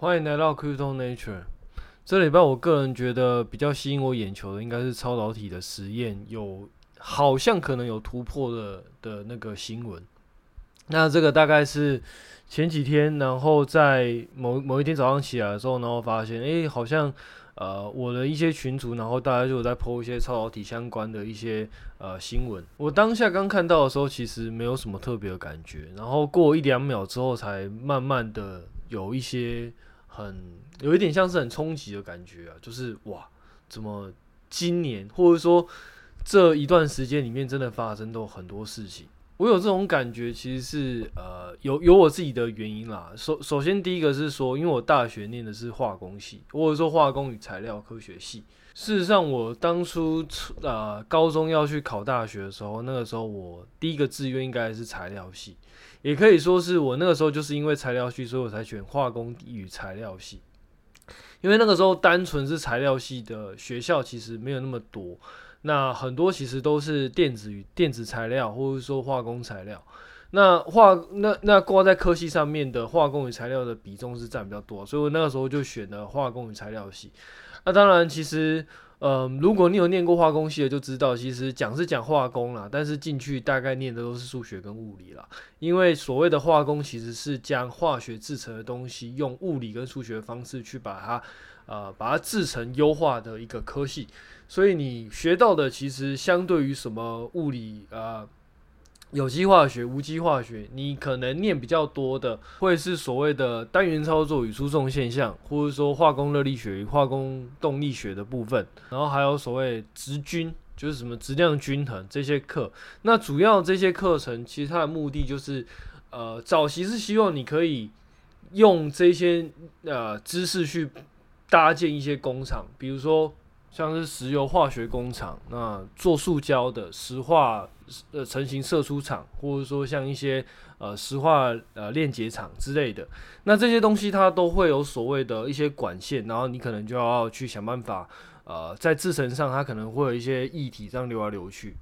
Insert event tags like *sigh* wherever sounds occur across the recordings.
欢迎来到 Crypto Nature。这礼拜我个人觉得比较吸引我眼球的，应该是超导体的实验有好像可能有突破的的那个新闻。那这个大概是前几天，然后在某某一天早上起来的时候，然后发现，哎，好像呃我的一些群组，然后大家就在 po 一些超导体相关的一些呃新闻。我当下刚看到的时候，其实没有什么特别的感觉，然后过一两秒之后，才慢慢的有一些。很有一点像是很冲击的感觉啊，就是哇，怎么今年或者说这一段时间里面真的发生都很多事情。我有这种感觉，其实是呃有有我自己的原因啦。首首先第一个是说，因为我大学念的是化工系，或者说化工与材料科学系。事实上，我当初呃高中要去考大学的时候，那个时候我第一个志愿应该是材料系。也可以说是我那个时候就是因为材料系，所以我才选化工与材料系。因为那个时候单纯是材料系的学校其实没有那么多，那很多其实都是电子与电子材料，或者说化工材料。那化那那挂在科系上面的化工与材料的比重是占比较多，所以我那个时候就选了化工与材料系。那当然，其实。呃，如果你有念过化工系的，就知道其实讲是讲化工啦，但是进去大概念的都是数学跟物理啦。因为所谓的化工其实是将化学制成的东西用物理跟数学的方式去把它呃把它制成优化的一个科系，所以你学到的其实相对于什么物理啊。有机化学、无机化学，你可能念比较多的，会是所谓的单元操作与输送现象，或者说化工热力学与化工动力学的部分，然后还有所谓质均，就是什么质量均衡这些课。那主要这些课程，其实它的目的就是，呃，早期是希望你可以用这些呃知识去搭建一些工厂，比如说。像是石油化学工厂，那做塑胶的石化呃成型射出厂，或者说像一些呃石化呃链接厂之类的，那这些东西它都会有所谓的一些管线，然后你可能就要去想办法呃在制程上它可能会有一些液体这样流来流去。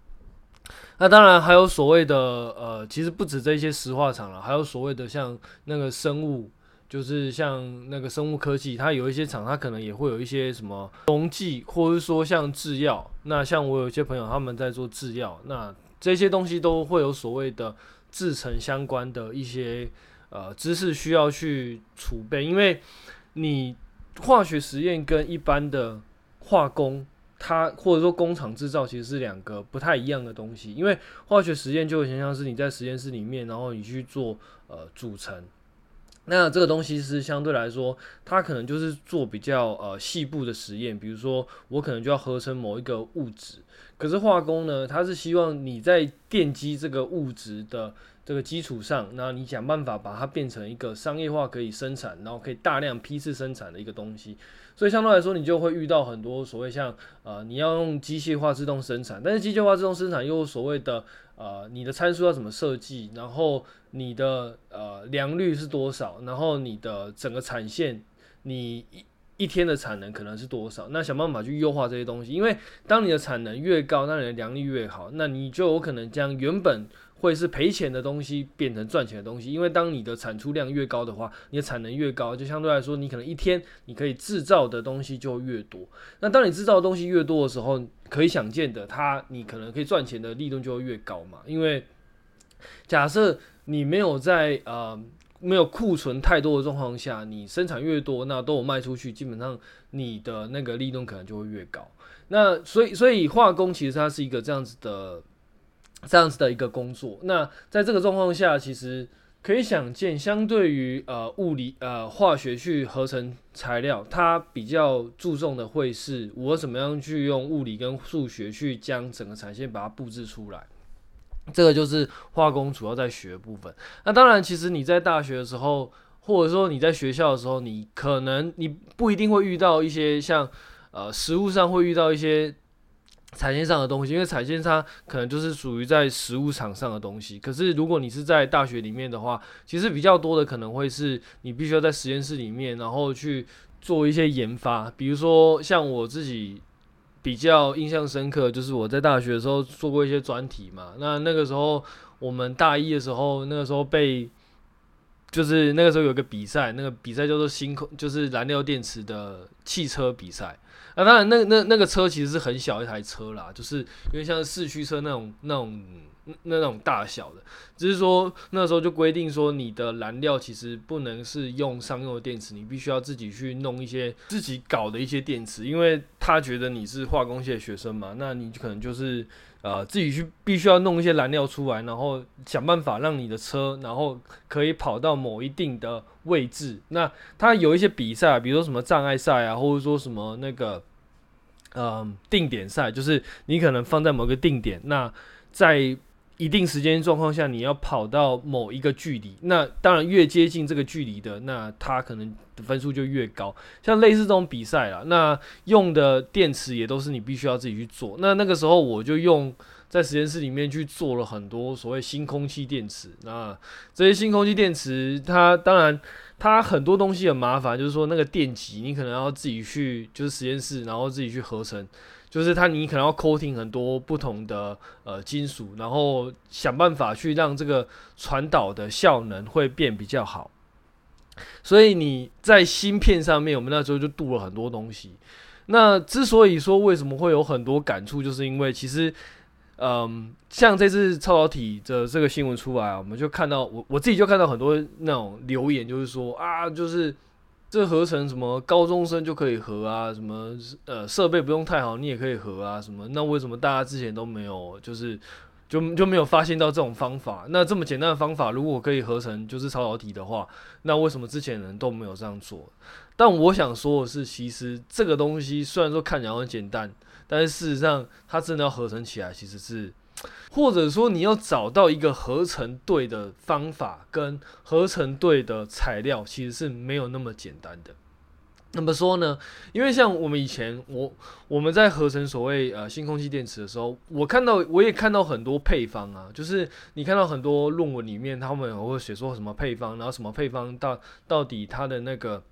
那当然还有所谓的呃，其实不止这些石化厂了，还有所谓的像那个生物。就是像那个生物科技，它有一些厂，它可能也会有一些什么溶剂，或者是说像制药。那像我有一些朋友，他们在做制药，那这些东西都会有所谓的制成相关的一些呃知识需要去储备。因为你化学实验跟一般的化工，它或者说工厂制造其实是两个不太一样的东西。因为化学实验就很像是你在实验室里面，然后你去做呃组成。那这个东西是相对来说，它可能就是做比较呃细部的实验，比如说我可能就要合成某一个物质，可是化工呢，它是希望你在奠基这个物质的这个基础上，那你想办法把它变成一个商业化可以生产，然后可以大量批次生产的一个东西。所以相对来说，你就会遇到很多所谓像呃你要用机械化自动生产，但是机械化自动生产又所谓的呃你的参数要怎么设计，然后你的呃良率是多少，然后你的整个产线你一一天的产能可能是多少，那想办法去优化这些东西，因为当你的产能越高，那你的良率越好，那你就有可能将原本会是赔钱的东西变成赚钱的东西，因为当你的产出量越高的话，你的产能越高，就相对来说，你可能一天你可以制造的东西就越多。那当你制造的东西越多的时候，可以想见的，它你可能可以赚钱的利润就会越高嘛。因为假设你没有在呃没有库存太多的状况下，你生产越多，那都有卖出去，基本上你的那个利润可能就会越高。那所以所以化工其实它是一个这样子的。这样子的一个工作，那在这个状况下，其实可以想见，相对于呃物理呃化学去合成材料，它比较注重的会是我怎么样去用物理跟数学去将整个产线把它布置出来。这个就是化工主要在学的部分。那当然，其实你在大学的时候，或者说你在学校的时候，你可能你不一定会遇到一些像呃实物上会遇到一些。产线上的东西，因为产线上可能就是属于在实物场上的东西。可是如果你是在大学里面的话，其实比较多的可能会是你必须要在实验室里面，然后去做一些研发。比如说像我自己比较印象深刻，就是我在大学的时候做过一些专题嘛。那那个时候我们大一的时候，那个时候被就是那个时候有个比赛，那个比赛叫做星空，就是燃料电池的汽车比赛。那当然，那那那个车其实是很小一台车啦，就是因为像四驱车那种那种那。那种大小的，只是说那时候就规定说，你的燃料其实不能是用商用的电池，你必须要自己去弄一些自己搞的一些电池，因为他觉得你是化工系的学生嘛，那你可能就是呃自己去必须要弄一些燃料出来，然后想办法让你的车然后可以跑到某一定的位置。那它有一些比赛，比如说什么障碍赛啊，或者说什么那个嗯定点赛，就是你可能放在某个定点，那在一定时间状况下，你要跑到某一个距离，那当然越接近这个距离的，那它可能分数就越高。像类似这种比赛啦，那用的电池也都是你必须要自己去做。那那个时候我就用在实验室里面去做了很多所谓新空气电池。那这些新空气电池，它当然它很多东西很麻烦，就是说那个电极你可能要自己去，就是实验室然后自己去合成。就是它，你可能要 coating 很多不同的呃金属，然后想办法去让这个传导的效能会变比较好。所以你在芯片上面，我们那时候就镀了很多东西。那之所以说为什么会有很多感触，就是因为其实，嗯，像这次超导体的这个新闻出来啊，我们就看到我我自己就看到很多那种留言，就是说啊，就是。这合成什么高中生就可以合啊？什么呃设备不用太好，你也可以合啊？什么？那为什么大家之前都没有就是就就没有发现到这种方法？那这么简单的方法，如果可以合成就是超导体的话，那为什么之前人都没有这样做？但我想说的是，其实这个东西虽然说看起来很简单，但是事实上它真的要合成起来，其实是。或者说你要找到一个合成对的方法跟合成对的材料，其实是没有那么简单的。那么说呢？因为像我们以前我我们在合成所谓呃新空气电池的时候，我看到我也看到很多配方啊，就是你看到很多论文里面他们会写说什么配方，然后什么配方到到底它的那个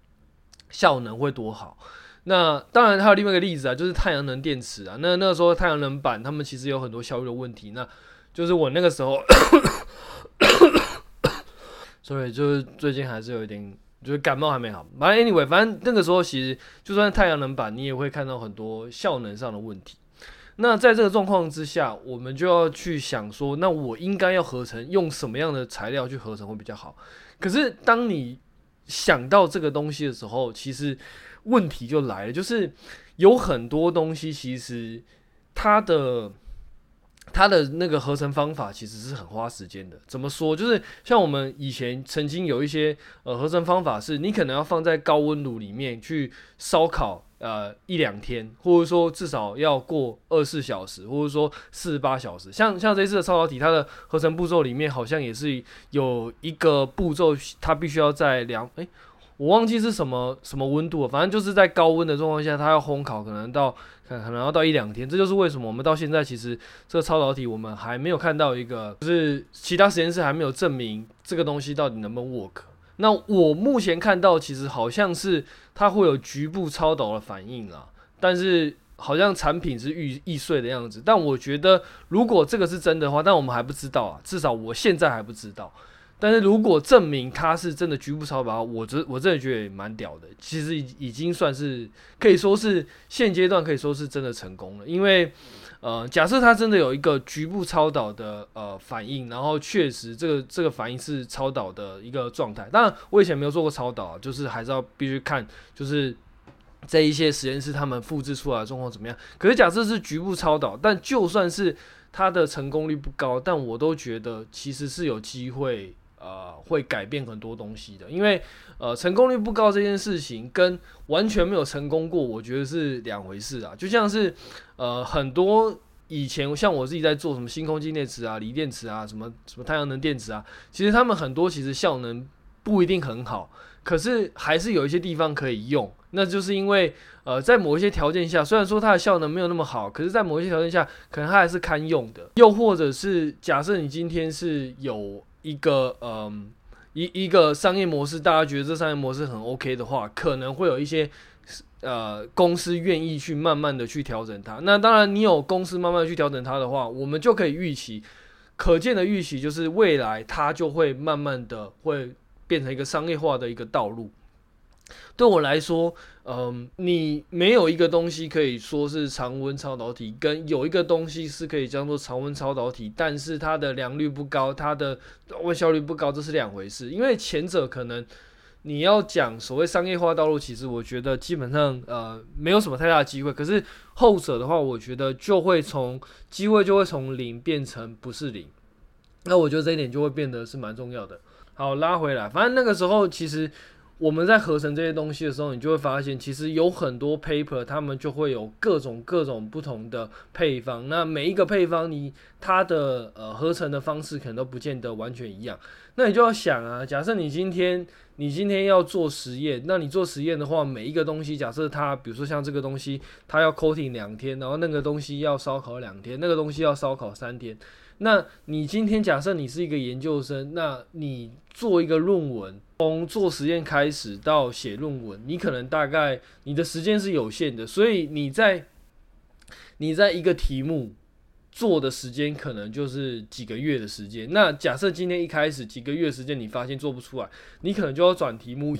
效能会多好。那当然还有另外一个例子啊，就是太阳能电池啊。那那个时候太阳能板，他们其实有很多效率的问题。那就是我那个时候，*coughs* 所以就是最近还是有一点，就是感冒还没好。反正 anyway，反正那个时候其实就算太阳能板，你也会看到很多效能上的问题。那在这个状况之下，我们就要去想说，那我应该要合成用什么样的材料去合成会比较好？可是当你想到这个东西的时候，其实。问题就来了，就是有很多东西，其实它的它的那个合成方法其实是很花时间的。怎么说？就是像我们以前曾经有一些呃合成方法，是你可能要放在高温炉里面去烧烤呃一两天，或者说至少要过二十四小时，或者说四十八小时。像像这次的超导体，它的合成步骤里面好像也是有一个步骤，它必须要在两诶。我忘记是什么什么温度了，反正就是在高温的状况下，它要烘烤，可能到可能要到一两天。这就是为什么我们到现在其实这个超导体我们还没有看到一个，就是其他实验室还没有证明这个东西到底能不能 work。那我目前看到其实好像是它会有局部超导的反应啦，但是好像产品是易易碎的样子。但我觉得如果这个是真的话，但我们还不知道啊，至少我现在还不知道。但是如果证明它是真的局部超导，我真我真的觉得蛮屌的。其实已已经算是可以说是现阶段可以说是真的成功了。因为呃，假设它真的有一个局部超导的呃反应，然后确实这个这个反应是超导的一个状态。当然我以前没有做过超导，就是还是要必须看就是这一些实验室他们复制出来的状况怎么样。可是假设是局部超导，但就算是它的成功率不高，但我都觉得其实是有机会。呃，会改变很多东西的，因为呃，成功率不高这件事情跟完全没有成功过，我觉得是两回事啊。就像是呃，很多以前像我自己在做什么新空气电池啊、锂电池啊、什么什么太阳能电池啊，其实他们很多其实效能不一定很好，可是还是有一些地方可以用。那就是因为呃，在某一些条件下，虽然说它的效能没有那么好，可是在某一些条件下，可能它还是堪用的。又或者是假设你今天是有一个嗯，一一个商业模式，大家觉得这商业模式很 OK 的话，可能会有一些呃公司愿意去慢慢的去调整它。那当然，你有公司慢慢的去调整它的话，我们就可以预期，可见的预期就是未来它就会慢慢的会变成一个商业化的一个道路。对我来说，嗯，你没有一个东西可以说是常温超导体，跟有一个东西是可以叫做常温超导体，但是它的良率不高，它的温效率不高，这是两回事。因为前者可能你要讲所谓商业化道路，其实我觉得基本上呃没有什么太大机会。可是后者的话，我觉得就会从机会就会从零变成不是零。那我觉得这一点就会变得是蛮重要的。好，拉回来，反正那个时候其实。我们在合成这些东西的时候，你就会发现，其实有很多 paper，他们就会有各种各种不同的配方。那每一个配方你，你它的呃合成的方式可能都不见得完全一样。那你就要想啊，假设你今天你今天要做实验，那你做实验的话，每一个东西，假设它，比如说像这个东西，它要 coating 两天，然后那个东西要烧烤两天，那个东西要烧烤三天。那你今天假设你是一个研究生，那你做一个论文，从做实验开始到写论文，你可能大概你的时间是有限的，所以你在你在一个题目做的时间可能就是几个月的时间。那假设今天一开始几个月时间你发现做不出来，你可能就要转题目，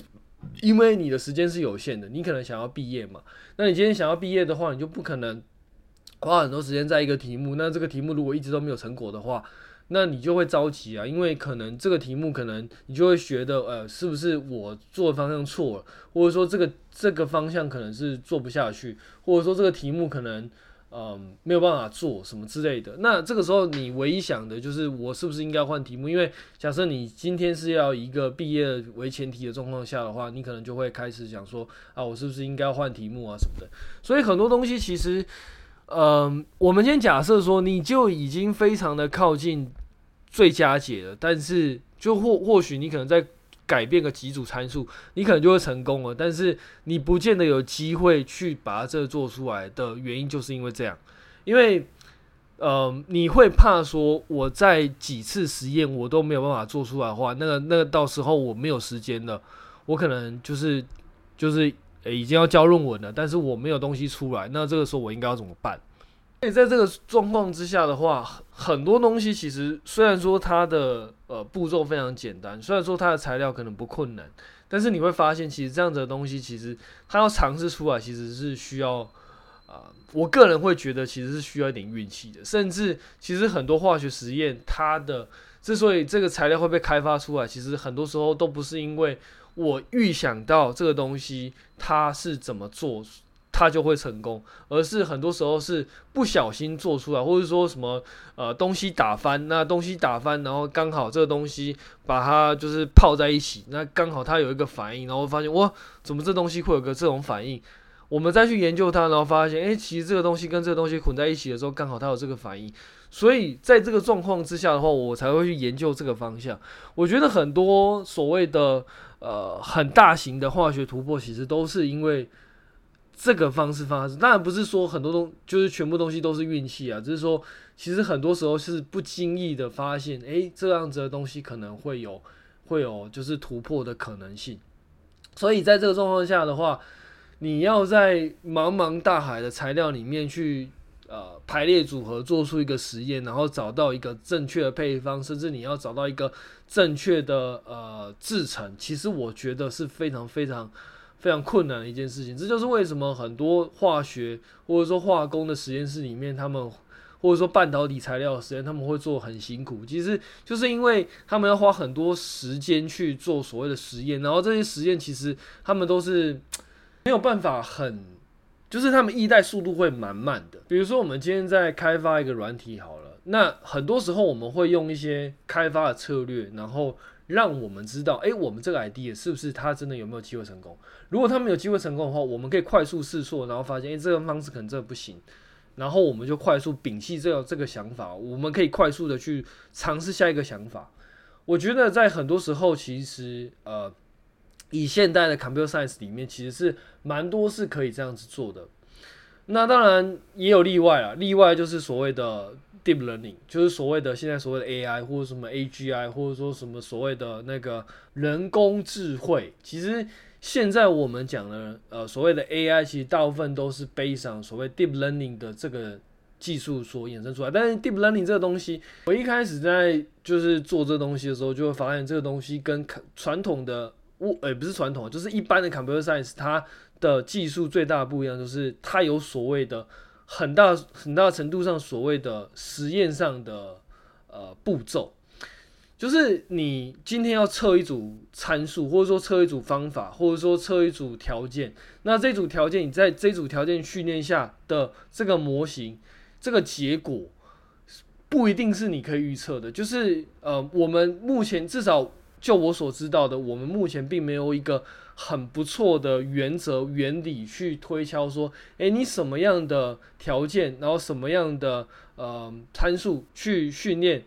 因为你的时间是有限的，你可能想要毕业嘛。那你今天想要毕业的话，你就不可能。花很多时间在一个题目，那这个题目如果一直都没有成果的话，那你就会着急啊，因为可能这个题目可能你就会觉得，呃，是不是我做的方向错了，或者说这个这个方向可能是做不下去，或者说这个题目可能，嗯、没有办法做什么之类的。那这个时候你唯一想的就是，我是不是应该换题目？因为假设你今天是要一个毕业为前提的状况下的话，你可能就会开始想说，啊，我是不是应该换题目啊什么的。所以很多东西其实。嗯，我们先假设说，你就已经非常的靠近最佳解了，但是就或 *laughs* 或许你可能在改变个几组参数，你可能就会成功了。但是你不见得有机会去把它这做出来的原因，就是因为这样，因为呃，你会怕说我在几次实验我都没有办法做出来的话，那个那个到时候我没有时间了，我可能就是就是。已经要交论文了，但是我没有东西出来，那这个时候我应该要怎么办？所以在这个状况之下的话，很多东西其实虽然说它的呃步骤非常简单，虽然说它的材料可能不困难，但是你会发现，其实这样子的东西，其实它要尝试出来，其实是需要啊、呃，我个人会觉得其实是需要一点运气的，甚至其实很多化学实验，它的之所以这个材料会被开发出来，其实很多时候都不是因为。我预想到这个东西它是怎么做，它就会成功，而是很多时候是不小心做出来，或者说什么呃东西打翻，那东西打翻，然后刚好这个东西把它就是泡在一起，那刚好它有一个反应，然后发现哇，怎么这东西会有个这种反应？我们再去研究它，然后发现，诶，其实这个东西跟这个东西混在一起的时候，刚好它有这个反应。所以在这个状况之下的话，我才会去研究这个方向。我觉得很多所谓的呃很大型的化学突破，其实都是因为这个方式发生。当然不是说很多东就是全部东西都是运气啊，只是说其实很多时候是不经意的发现，诶，这样子的东西可能会有会有就是突破的可能性。所以在这个状况下的话，你要在茫茫大海的材料里面去。呃，排列组合做出一个实验，然后找到一个正确的配方，甚至你要找到一个正确的呃制成，其实我觉得是非常非常非常困难的一件事情。这就是为什么很多化学或者说化工的实验室里面，他们或者说半导体材料实验，他们会做很辛苦，其实就是因为他们要花很多时间去做所谓的实验，然后这些实验其实他们都是没有办法很。就是他们一代速度会蛮慢的。比如说，我们今天在开发一个软体好了，那很多时候我们会用一些开发的策略，然后让我们知道，诶，我们这个 idea 是不是它真的有没有机会成功？如果它没有机会成功的话，我们可以快速试错，然后发现，诶，这个方式可能真的不行，然后我们就快速摒弃这个这个想法，我们可以快速的去尝试下一个想法。我觉得在很多时候，其实呃。以现代的 computer science 里面，其实是蛮多是可以这样子做的。那当然也有例外啊，例外就是所谓的 deep learning，就是所谓的现在所谓的 AI 或者什么 AGI，或者说什么所谓的那个人工智慧。其实现在我们讲的呃所谓的 AI，其实大部分都是 based on 所谓 deep learning 的这个技术所衍生出来。但是 deep learning 这个东西，我一开始在就是做这东西的时候，就会发现这个东西跟传统的物，诶、欸，不是传统，就是一般的 computer science，它的技术最大的不一样就是它有所谓的很大很大程度上所谓的实验上的呃步骤。就是你今天要测一组参数，或者说测一组方法，或者说测一组条件，那这组条件你在这组条件训练下的这个模型，这个结果不一定是你可以预测的。就是呃，我们目前至少就我所知道的，我们目前并没有一个很不错的原则原理去推敲说，诶，你什么样的条件，然后什么样的呃参数去训练。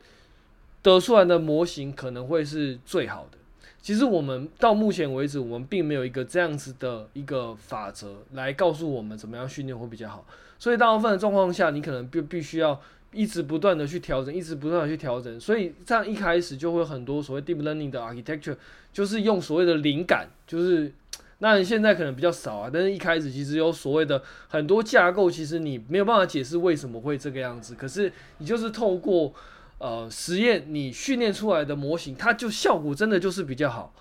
得出来的模型可能会是最好的。其实我们到目前为止，我们并没有一个这样子的一个法则来告诉我们怎么样训练会比较好。所以大部分的状况下，你可能必必须要一直不断的去调整，一直不断的去调整。所以这样一开始就会很多所谓 deep learning 的 architecture，就是用所谓的灵感，就是那现在可能比较少啊。但是一开始其实有所谓的很多架构，其实你没有办法解释为什么会这个样子。可是你就是透过呃，实验你训练出来的模型，它就效果真的就是比较好，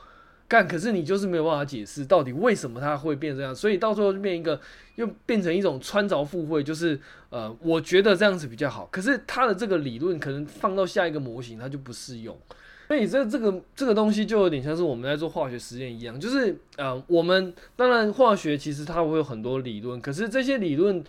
干，可是你就是没有办法解释到底为什么它会变这样，所以到最后就变一个，又变成一种穿凿附会，就是呃，我觉得这样子比较好，可是它的这个理论可能放到下一个模型它就不适用，所以这这个这个东西就有点像是我们在做化学实验一样，就是呃，我们当然化学其实它会有很多理论，可是这些理论。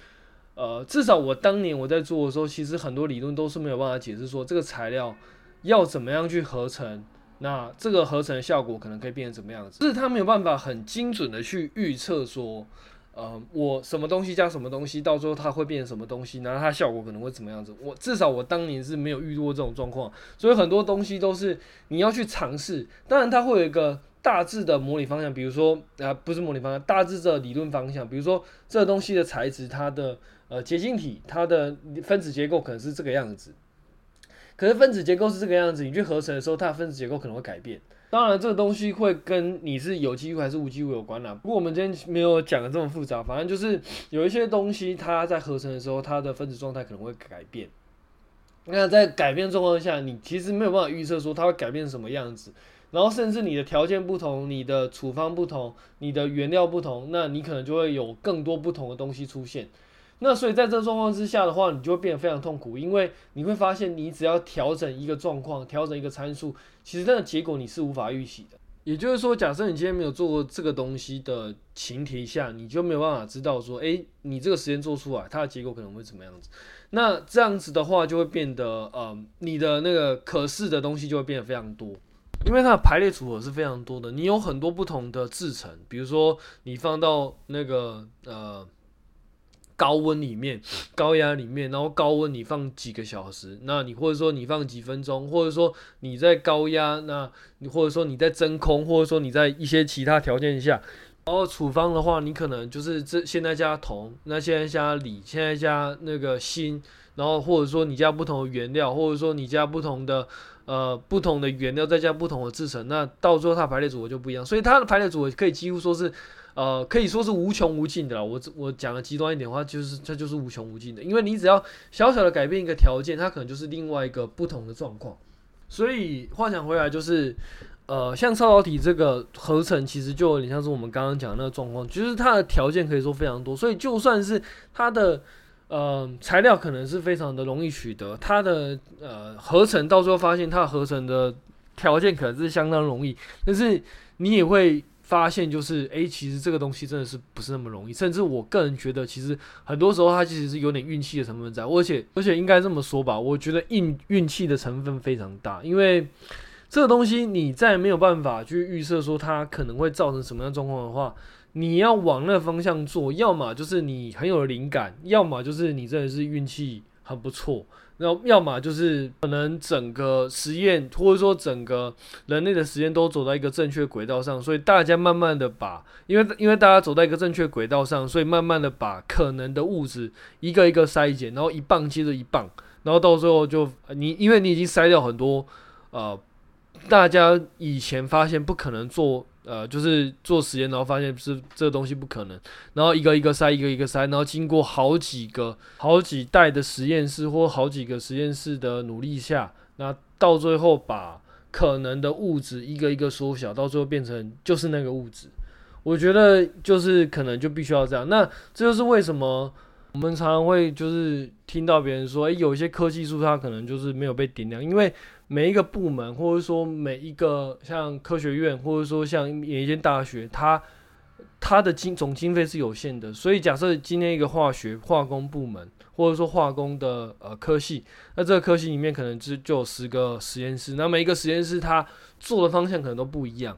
呃，至少我当年我在做的时候，其实很多理论都是没有办法解释说这个材料要怎么样去合成，那这个合成的效果可能可以变成什么样子，就是它没有办法很精准的去预测说，呃，我什么东西加什么东西，到最后它会变成什么东西，然后它效果可能会怎么样子。我至少我当年是没有遇过这种状况，所以很多东西都是你要去尝试，当然它会有一个。大致的模拟方向，比如说啊，不是模拟方向，大致的理论方向，比如说这东西的材质，它的呃结晶体，它的分子结构可能是这个样子。可是分子结构是这个样子，你去合成的时候，它的分子结构可能会改变。当然，这个东西会跟你是有机物还是无机物有关啦。不过我们今天没有讲的这么复杂，反正就是有一些东西，它在合成的时候，它的分子状态可能会改变。那在改变状况下，你其实没有办法预测说它会改变什么样子。然后甚至你的条件不同，你的处方不同，你的原料不同，那你可能就会有更多不同的东西出现。那所以在这状况之下的话，你就会变得非常痛苦，因为你会发现，你只要调整一个状况，调整一个参数，其实那个结果你是无法预期的。也就是说，假设你今天没有做过这个东西的前提下，你就没有办法知道说，诶，你这个实验做出来，它的结果可能会怎么样子。那这样子的话，就会变得，呃，你的那个可视的东西就会变得非常多。因为它的排列组合是非常多的，你有很多不同的制成，比如说你放到那个呃高温里面、高压里面，然后高温你放几个小时，那你或者说你放几分钟，或者说你在高压，那你或者说你在真空，或者说你在一些其他条件下，然后处方的话，你可能就是这现在加铜，那现在加锂，现在加那个锌，然后或者说你加不同的原料，或者说你加不同的。呃，不同的原料再加不同的制成，那到最后它排列组合就不一样。所以它的排列组合可以几乎说是，呃，可以说是无穷无尽的了。我我讲的极端一点的话，就是它就是无穷无尽的，因为你只要小小的改变一个条件，它可能就是另外一个不同的状况。所以话讲回来，就是呃，像超导体这个合成，其实就有点像是我们刚刚讲的那个状况，就是它的条件可以说非常多。所以就算是它的。呃，材料可能是非常的容易取得，它的呃合成到最后发现它合成的条件可能是相当容易，但是你也会发现就是，诶、其实这个东西真的是不是那么容易，甚至我个人觉得，其实很多时候它其实是有点运气的成分在，而且而且应该这么说吧，我觉得运运气的成分非常大，因为这个东西你再没有办法去预测说它可能会造成什么样状况的话。你要往那个方向做，要么就是你很有灵感，要么就是你真的是运气很不错，然后要么就是可能整个实验或者说整个人类的实验都走到一个正确轨道上，所以大家慢慢的把，因为因为大家走在一个正确轨道上，所以慢慢的把可能的物质一个一个筛减，然后一棒接着一棒，然后到最后就你因为你已经筛掉很多呃。大家以前发现不可能做呃，就是做实验，然后发现是这个东西不可能，然后一个一个筛，一个一个筛，然后经过好几个、好几代的实验室或好几个实验室的努力下，那到最后把可能的物质一个一个缩小，到最后变成就是那个物质。我觉得就是可能就必须要这样。那这就是为什么我们常常会就是听到别人说，诶，有一些科技树它可能就是没有被点亮，因为。每一个部门，或者说每一个像科学院，或者说像每一间大学，它它的经总经费是有限的。所以假设今天一个化学化工部门，或者说化工的呃科系，那这个科系里面可能就就有十个实验室，那每一个实验室它做的方向可能都不一样。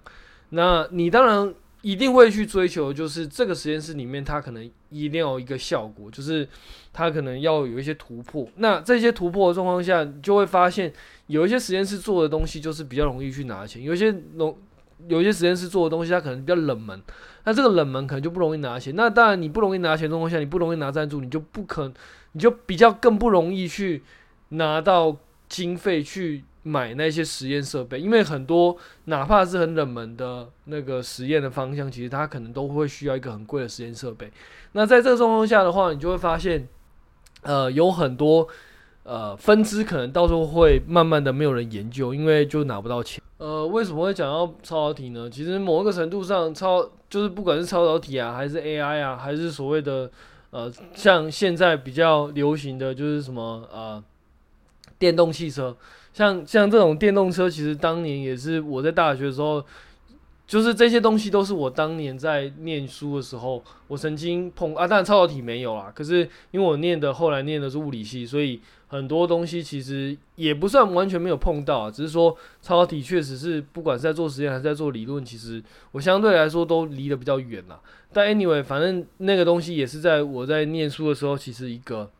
那你当然。一定会去追求，就是这个实验室里面，它可能一定要有一个效果，就是它可能要有一些突破。那这些突破的状况下，你就会发现有一些实验室做的东西就是比较容易去拿钱，有一些容有一些实验室做的东西它可能比较冷门，那这个冷门可能就不容易拿钱。那当然你不容易拿钱状况下，你不容易拿赞助，你就不可，你就比较更不容易去拿到经费去。买那些实验设备，因为很多哪怕是很冷门的那个实验的方向，其实它可能都会需要一个很贵的实验设备。那在这个状况下的话，你就会发现，呃，有很多呃分支可能到时候会慢慢的没有人研究，因为就拿不到钱。呃，为什么会讲到超导体呢？其实某一个程度上，超就是不管是超导体啊，还是 AI 啊，还是所谓的呃，像现在比较流行的就是什么呃，电动汽车。像像这种电动车，其实当年也是我在大学的时候，就是这些东西都是我当年在念书的时候，我曾经碰啊，当然超导体没有啦。可是因为我念的后来念的是物理系，所以很多东西其实也不算完全没有碰到啊，只是说超导体确实是不管是在做实验还是在做理论，其实我相对来说都离得比较远啦。但 anyway，反正那个东西也是在我在念书的时候，其实一个。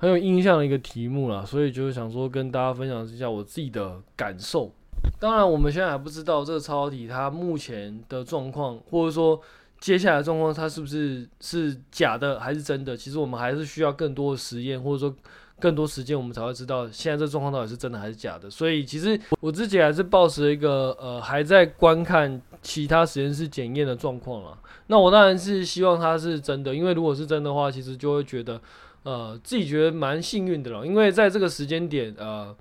很有印象的一个题目啦，所以就是想说跟大家分享一下我自己的感受。当然，我们现在还不知道这个超体它目前的状况，或者说接下来状况它是不是是假的还是真的。其实我们还是需要更多的实验，或者说更多时间，我们才会知道现在这状况到底是真的还是假的。所以，其实我自己还是抱持一个呃还在观看其他实验室检验的状况啦。那我当然是希望它是真的，因为如果是真的话，其实就会觉得。呃，自己觉得蛮幸运的了，因为在这个时间点，呃，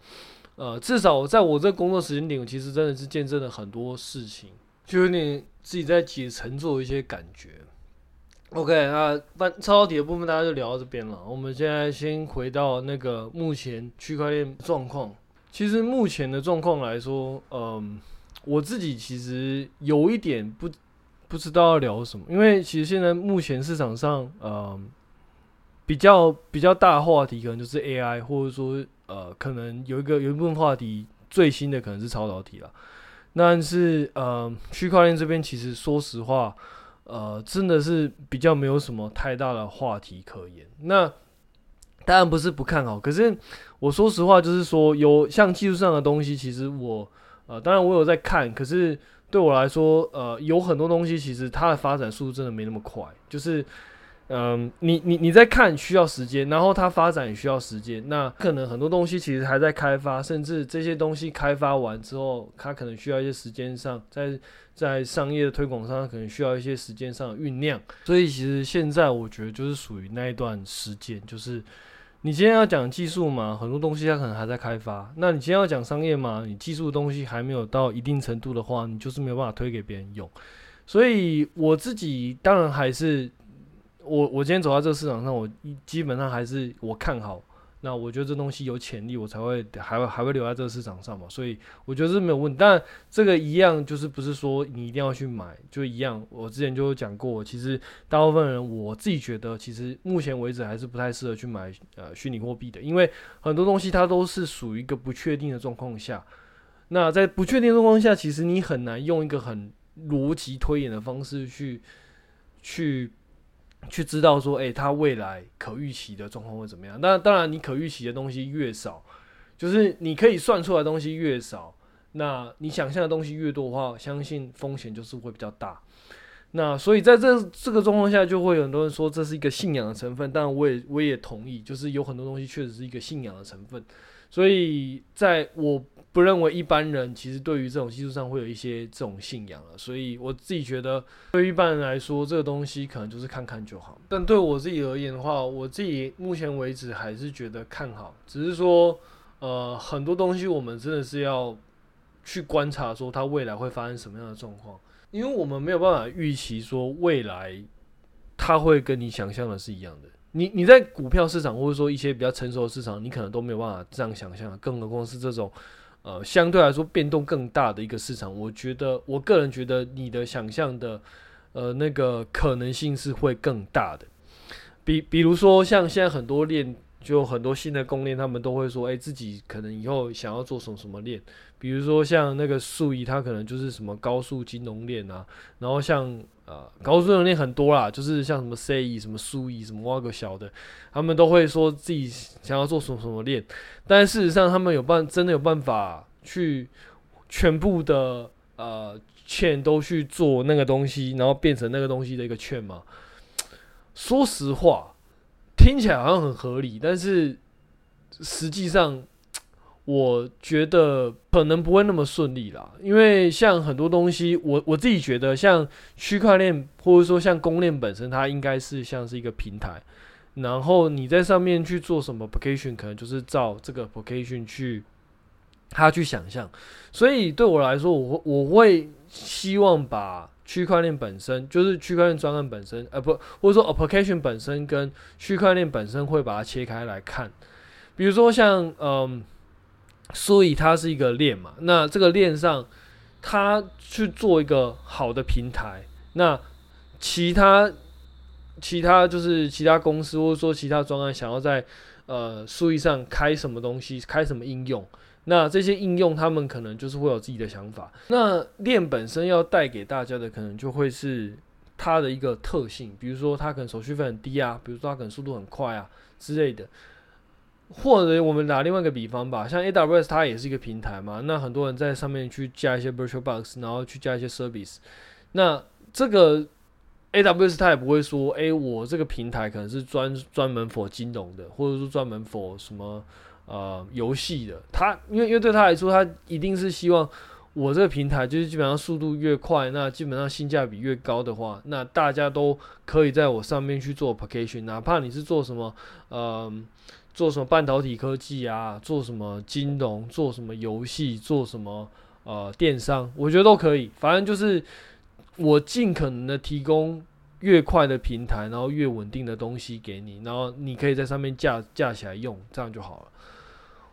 呃，至少在我这工作时间点，我其实真的是见证了很多事情，就有点自己在解乘坐一些感觉。OK，那半超导体的部分大家就聊到这边了。我们现在先回到那个目前区块链状况。其实目前的状况来说，嗯、我自己其实有一点不不知道要聊什么，因为其实现在目前市场上，呃。比较比较大的话题可能就是 AI，或者说呃，可能有一个有一部分话题最新的可能是超导体了。但是呃，区块链这边其实说实话，呃，真的是比较没有什么太大的话题可言。那当然不是不看好，可是我说实话就是说，有像技术上的东西，其实我呃，当然我有在看，可是对我来说，呃，有很多东西其实它的发展速度真的没那么快，就是。嗯，你你你在看需要时间，然后它发展也需要时间。那可能很多东西其实还在开发，甚至这些东西开发完之后，它可能需要一些时间上，在在商业的推广上，可能需要一些时间上的酝酿。所以其实现在我觉得就是属于那一段时间，就是你今天要讲技术嘛，很多东西它可能还在开发。那你今天要讲商业嘛，你技术的东西还没有到一定程度的话，你就是没有办法推给别人用。所以我自己当然还是。我我今天走到这个市场上，我基本上还是我看好。那我觉得这东西有潜力，我才会还会还会留在这个市场上嘛。所以我觉得是没有问题。但这个一样就是不是说你一定要去买，就一样。我之前就讲过，其实大部分人我自己觉得，其实目前为止还是不太适合去买呃虚拟货币的，因为很多东西它都是属于一个不确定的状况下。那在不确定状况下，其实你很难用一个很逻辑推演的方式去去。去知道说，诶、欸，它未来可预期的状况会怎么样？那当然，你可预期的东西越少，就是你可以算出来的东西越少，那你想象的东西越多的话，相信风险就是会比较大。那所以在这这个状况下，就会有很多人说这是一个信仰的成分，但我也我也同意，就是有很多东西确实是一个信仰的成分。所以在我不认为一般人其实对于这种技术上会有一些这种信仰了，所以我自己觉得，对于一般人来说，这个东西可能就是看看就好。但对我自己而言的话，我自己目前为止还是觉得看好，只是说，呃，很多东西我们真的是要去观察，说它未来会发生什么样的状况，因为我们没有办法预期说未来它会跟你想象的是一样的。你你在股票市场或者说一些比较成熟的市场，你可能都没有办法这样想象，更何况是这种。呃，相对来说变动更大的一个市场，我觉得，我个人觉得你的想象的，呃，那个可能性是会更大的。比比如说，像现在很多链，就很多新的公链，他们都会说，哎、自己可能以后想要做什么什么链。比如说像那个数亿，它可能就是什么高速金融链啊。然后像呃，高速金融链很多啦，就是像什么 C E 什么苏 E 什么挖个小的，他们都会说自己想要做什么什么练。但事实上，他们有办真的有办法去全部的呃券都去做那个东西，然后变成那个东西的一个券吗？说实话，听起来好像很合理，但是实际上，我觉得可能不会那么顺利啦。因为像很多东西，我我自己觉得，像区块链或者说像公链本身，它应该是像是一个平台。然后你在上面去做什么 application，可能就是照这个 application 去，他去想象。所以对我来说，我我会希望把区块链本身，就是区块链专案本身，呃不，或者说 application 本身跟区块链本身会把它切开来看。比如说像嗯，所以它是一个链嘛，那这个链上它去做一个好的平台，那其他。其他就是其他公司或者说其他专案想要在呃数亿上开什么东西，开什么应用，那这些应用他们可能就是会有自己的想法。那链本身要带给大家的可能就会是它的一个特性，比如说它可能手续费很低啊，比如说它可能速度很快啊之类的。或者我们打另外一个比方吧，像 AWS 它也是一个平台嘛，那很多人在上面去加一些 Virtual Box，然后去加一些 Service，那这个。AWS 他也不会说，哎、我这个平台可能是专专门 for 金融的，或者说专门 for 什么呃游戏的。他因为因为对他来说，他一定是希望我这个平台就是基本上速度越快，那基本上性价比越高的话，那大家都可以在我上面去做 application，哪怕你是做什么呃做什么半导体科技啊，做什么金融，做什么游戏，做什么呃电商，我觉得都可以，反正就是。我尽可能的提供越快的平台，然后越稳定的东西给你，然后你可以在上面架架起来用，这样就好了。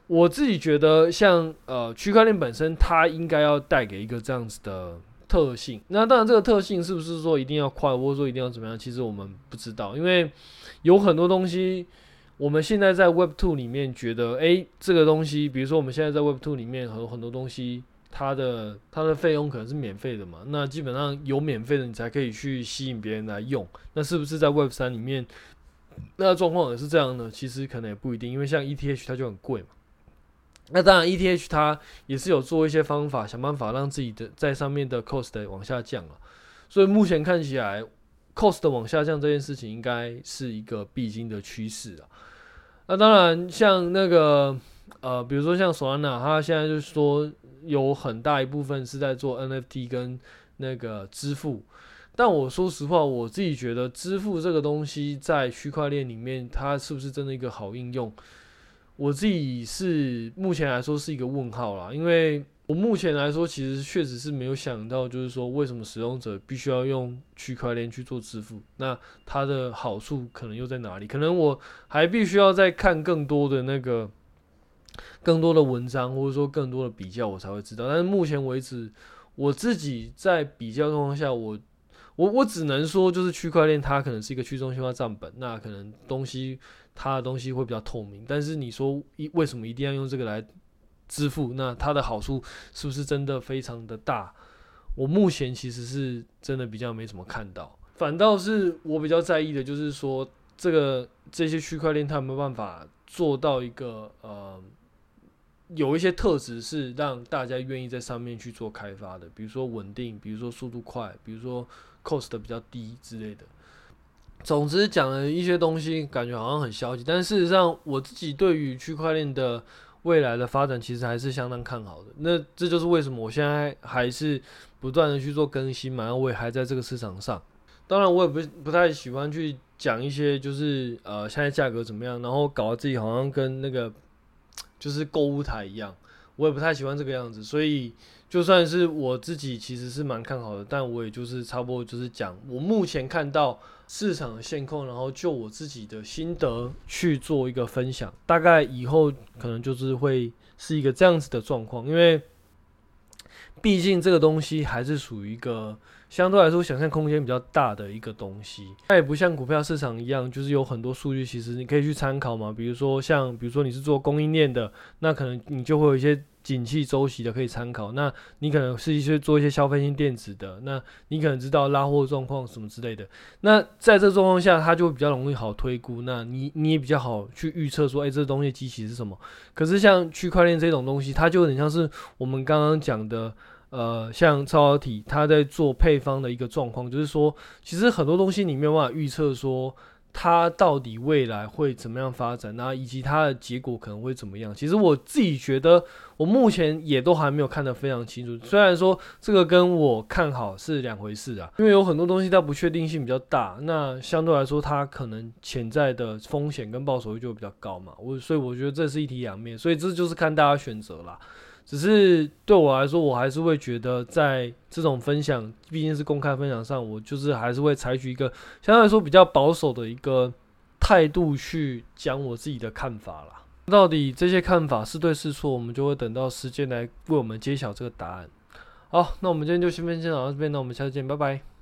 我自己觉得像，像呃区块链本身，它应该要带给一个这样子的特性。那当然，这个特性是不是说一定要快，或者说一定要怎么样？其实我们不知道，因为有很多东西，我们现在在 Web Two 里面觉得，诶，这个东西，比如说我们现在在 Web Two 里面有很多东西。它的它的费用可能是免费的嘛？那基本上有免费的，你才可以去吸引别人来用。那是不是在 Web 三里面，那状况也是这样呢？其实可能也不一定，因为像 ETH 它就很贵嘛。那当然，ETH 它也是有做一些方法，想办法让自己的在上面的 cost 往下降啊。所以目前看起来，cost 往下降这件事情应该是一个必经的趋势啊。那当然，像那个呃，比如说像 Solana，它现在就是说。有很大一部分是在做 NFT 跟那个支付，但我说实话，我自己觉得支付这个东西在区块链里面，它是不是真的一个好应用？我自己是目前来说是一个问号啦，因为我目前来说其实确实是没有想到，就是说为什么使用者必须要用区块链去做支付？那它的好处可能又在哪里？可能我还必须要再看更多的那个。更多的文章，或者说更多的比较，我才会知道。但是目前为止，我自己在比较状况下，我我我只能说，就是区块链它可能是一个去中心化账本，那可能东西它的东西会比较透明。但是你说一为什么一定要用这个来支付？那它的好处是不是真的非常的大？我目前其实是真的比较没怎么看到。反倒是我比较在意的就是说，这个这些区块链它有没有办法做到一个呃。有一些特质是让大家愿意在上面去做开发的，比如说稳定，比如说速度快，比如说 cost 比较低之类的。总之讲了一些东西，感觉好像很消极，但事实上我自己对于区块链的未来的发展其实还是相当看好的。那这就是为什么我现在还是不断的去做更新嘛，然后我也还在这个市场上。当然，我也不不太喜欢去讲一些就是呃现在价格怎么样，然后搞得自己好像跟那个就是购物台一样。我也不太喜欢这个样子，所以就算是我自己其实是蛮看好的，但我也就是差不多就是讲我目前看到市场的现况，然后就我自己的心得去做一个分享。大概以后可能就是会是一个这样子的状况，因为毕竟这个东西还是属于一个。相对来说，想象空间比较大的一个东西，它也不像股票市场一样，就是有很多数据，其实你可以去参考嘛。比如说像，比如说你是做供应链的，那可能你就会有一些景气周期的可以参考。那你可能是一些做一些消费性电子的，那你可能知道拉货状况什么之类的。那在这状况下，它就会比较容易好推估。那你你也比较好去预测说，哎、这东西机器是什么？可是像区块链这种东西，它就有点像是我们刚刚讲的。呃，像超导体，它在做配方的一个状况，就是说，其实很多东西你没有办法预测，说它到底未来会怎么样发展，那以及它的结果可能会怎么样。其实我自己觉得，我目前也都还没有看得非常清楚。虽然说这个跟我看好是两回事啊，因为有很多东西它不确定性比较大，那相对来说它可能潜在的风险跟报酬率就会比较高嘛。我所以我觉得这是一体两面，所以这就是看大家选择啦。只是对我来说，我还是会觉得，在这种分享，毕竟是公开分享上，我就是还是会采取一个相对来说比较保守的一个态度去讲我自己的看法啦。到底这些看法是对是错，我们就会等到时间来为我们揭晓这个答案。好，那我们今天就先分享到这边，那我们下次见，拜拜。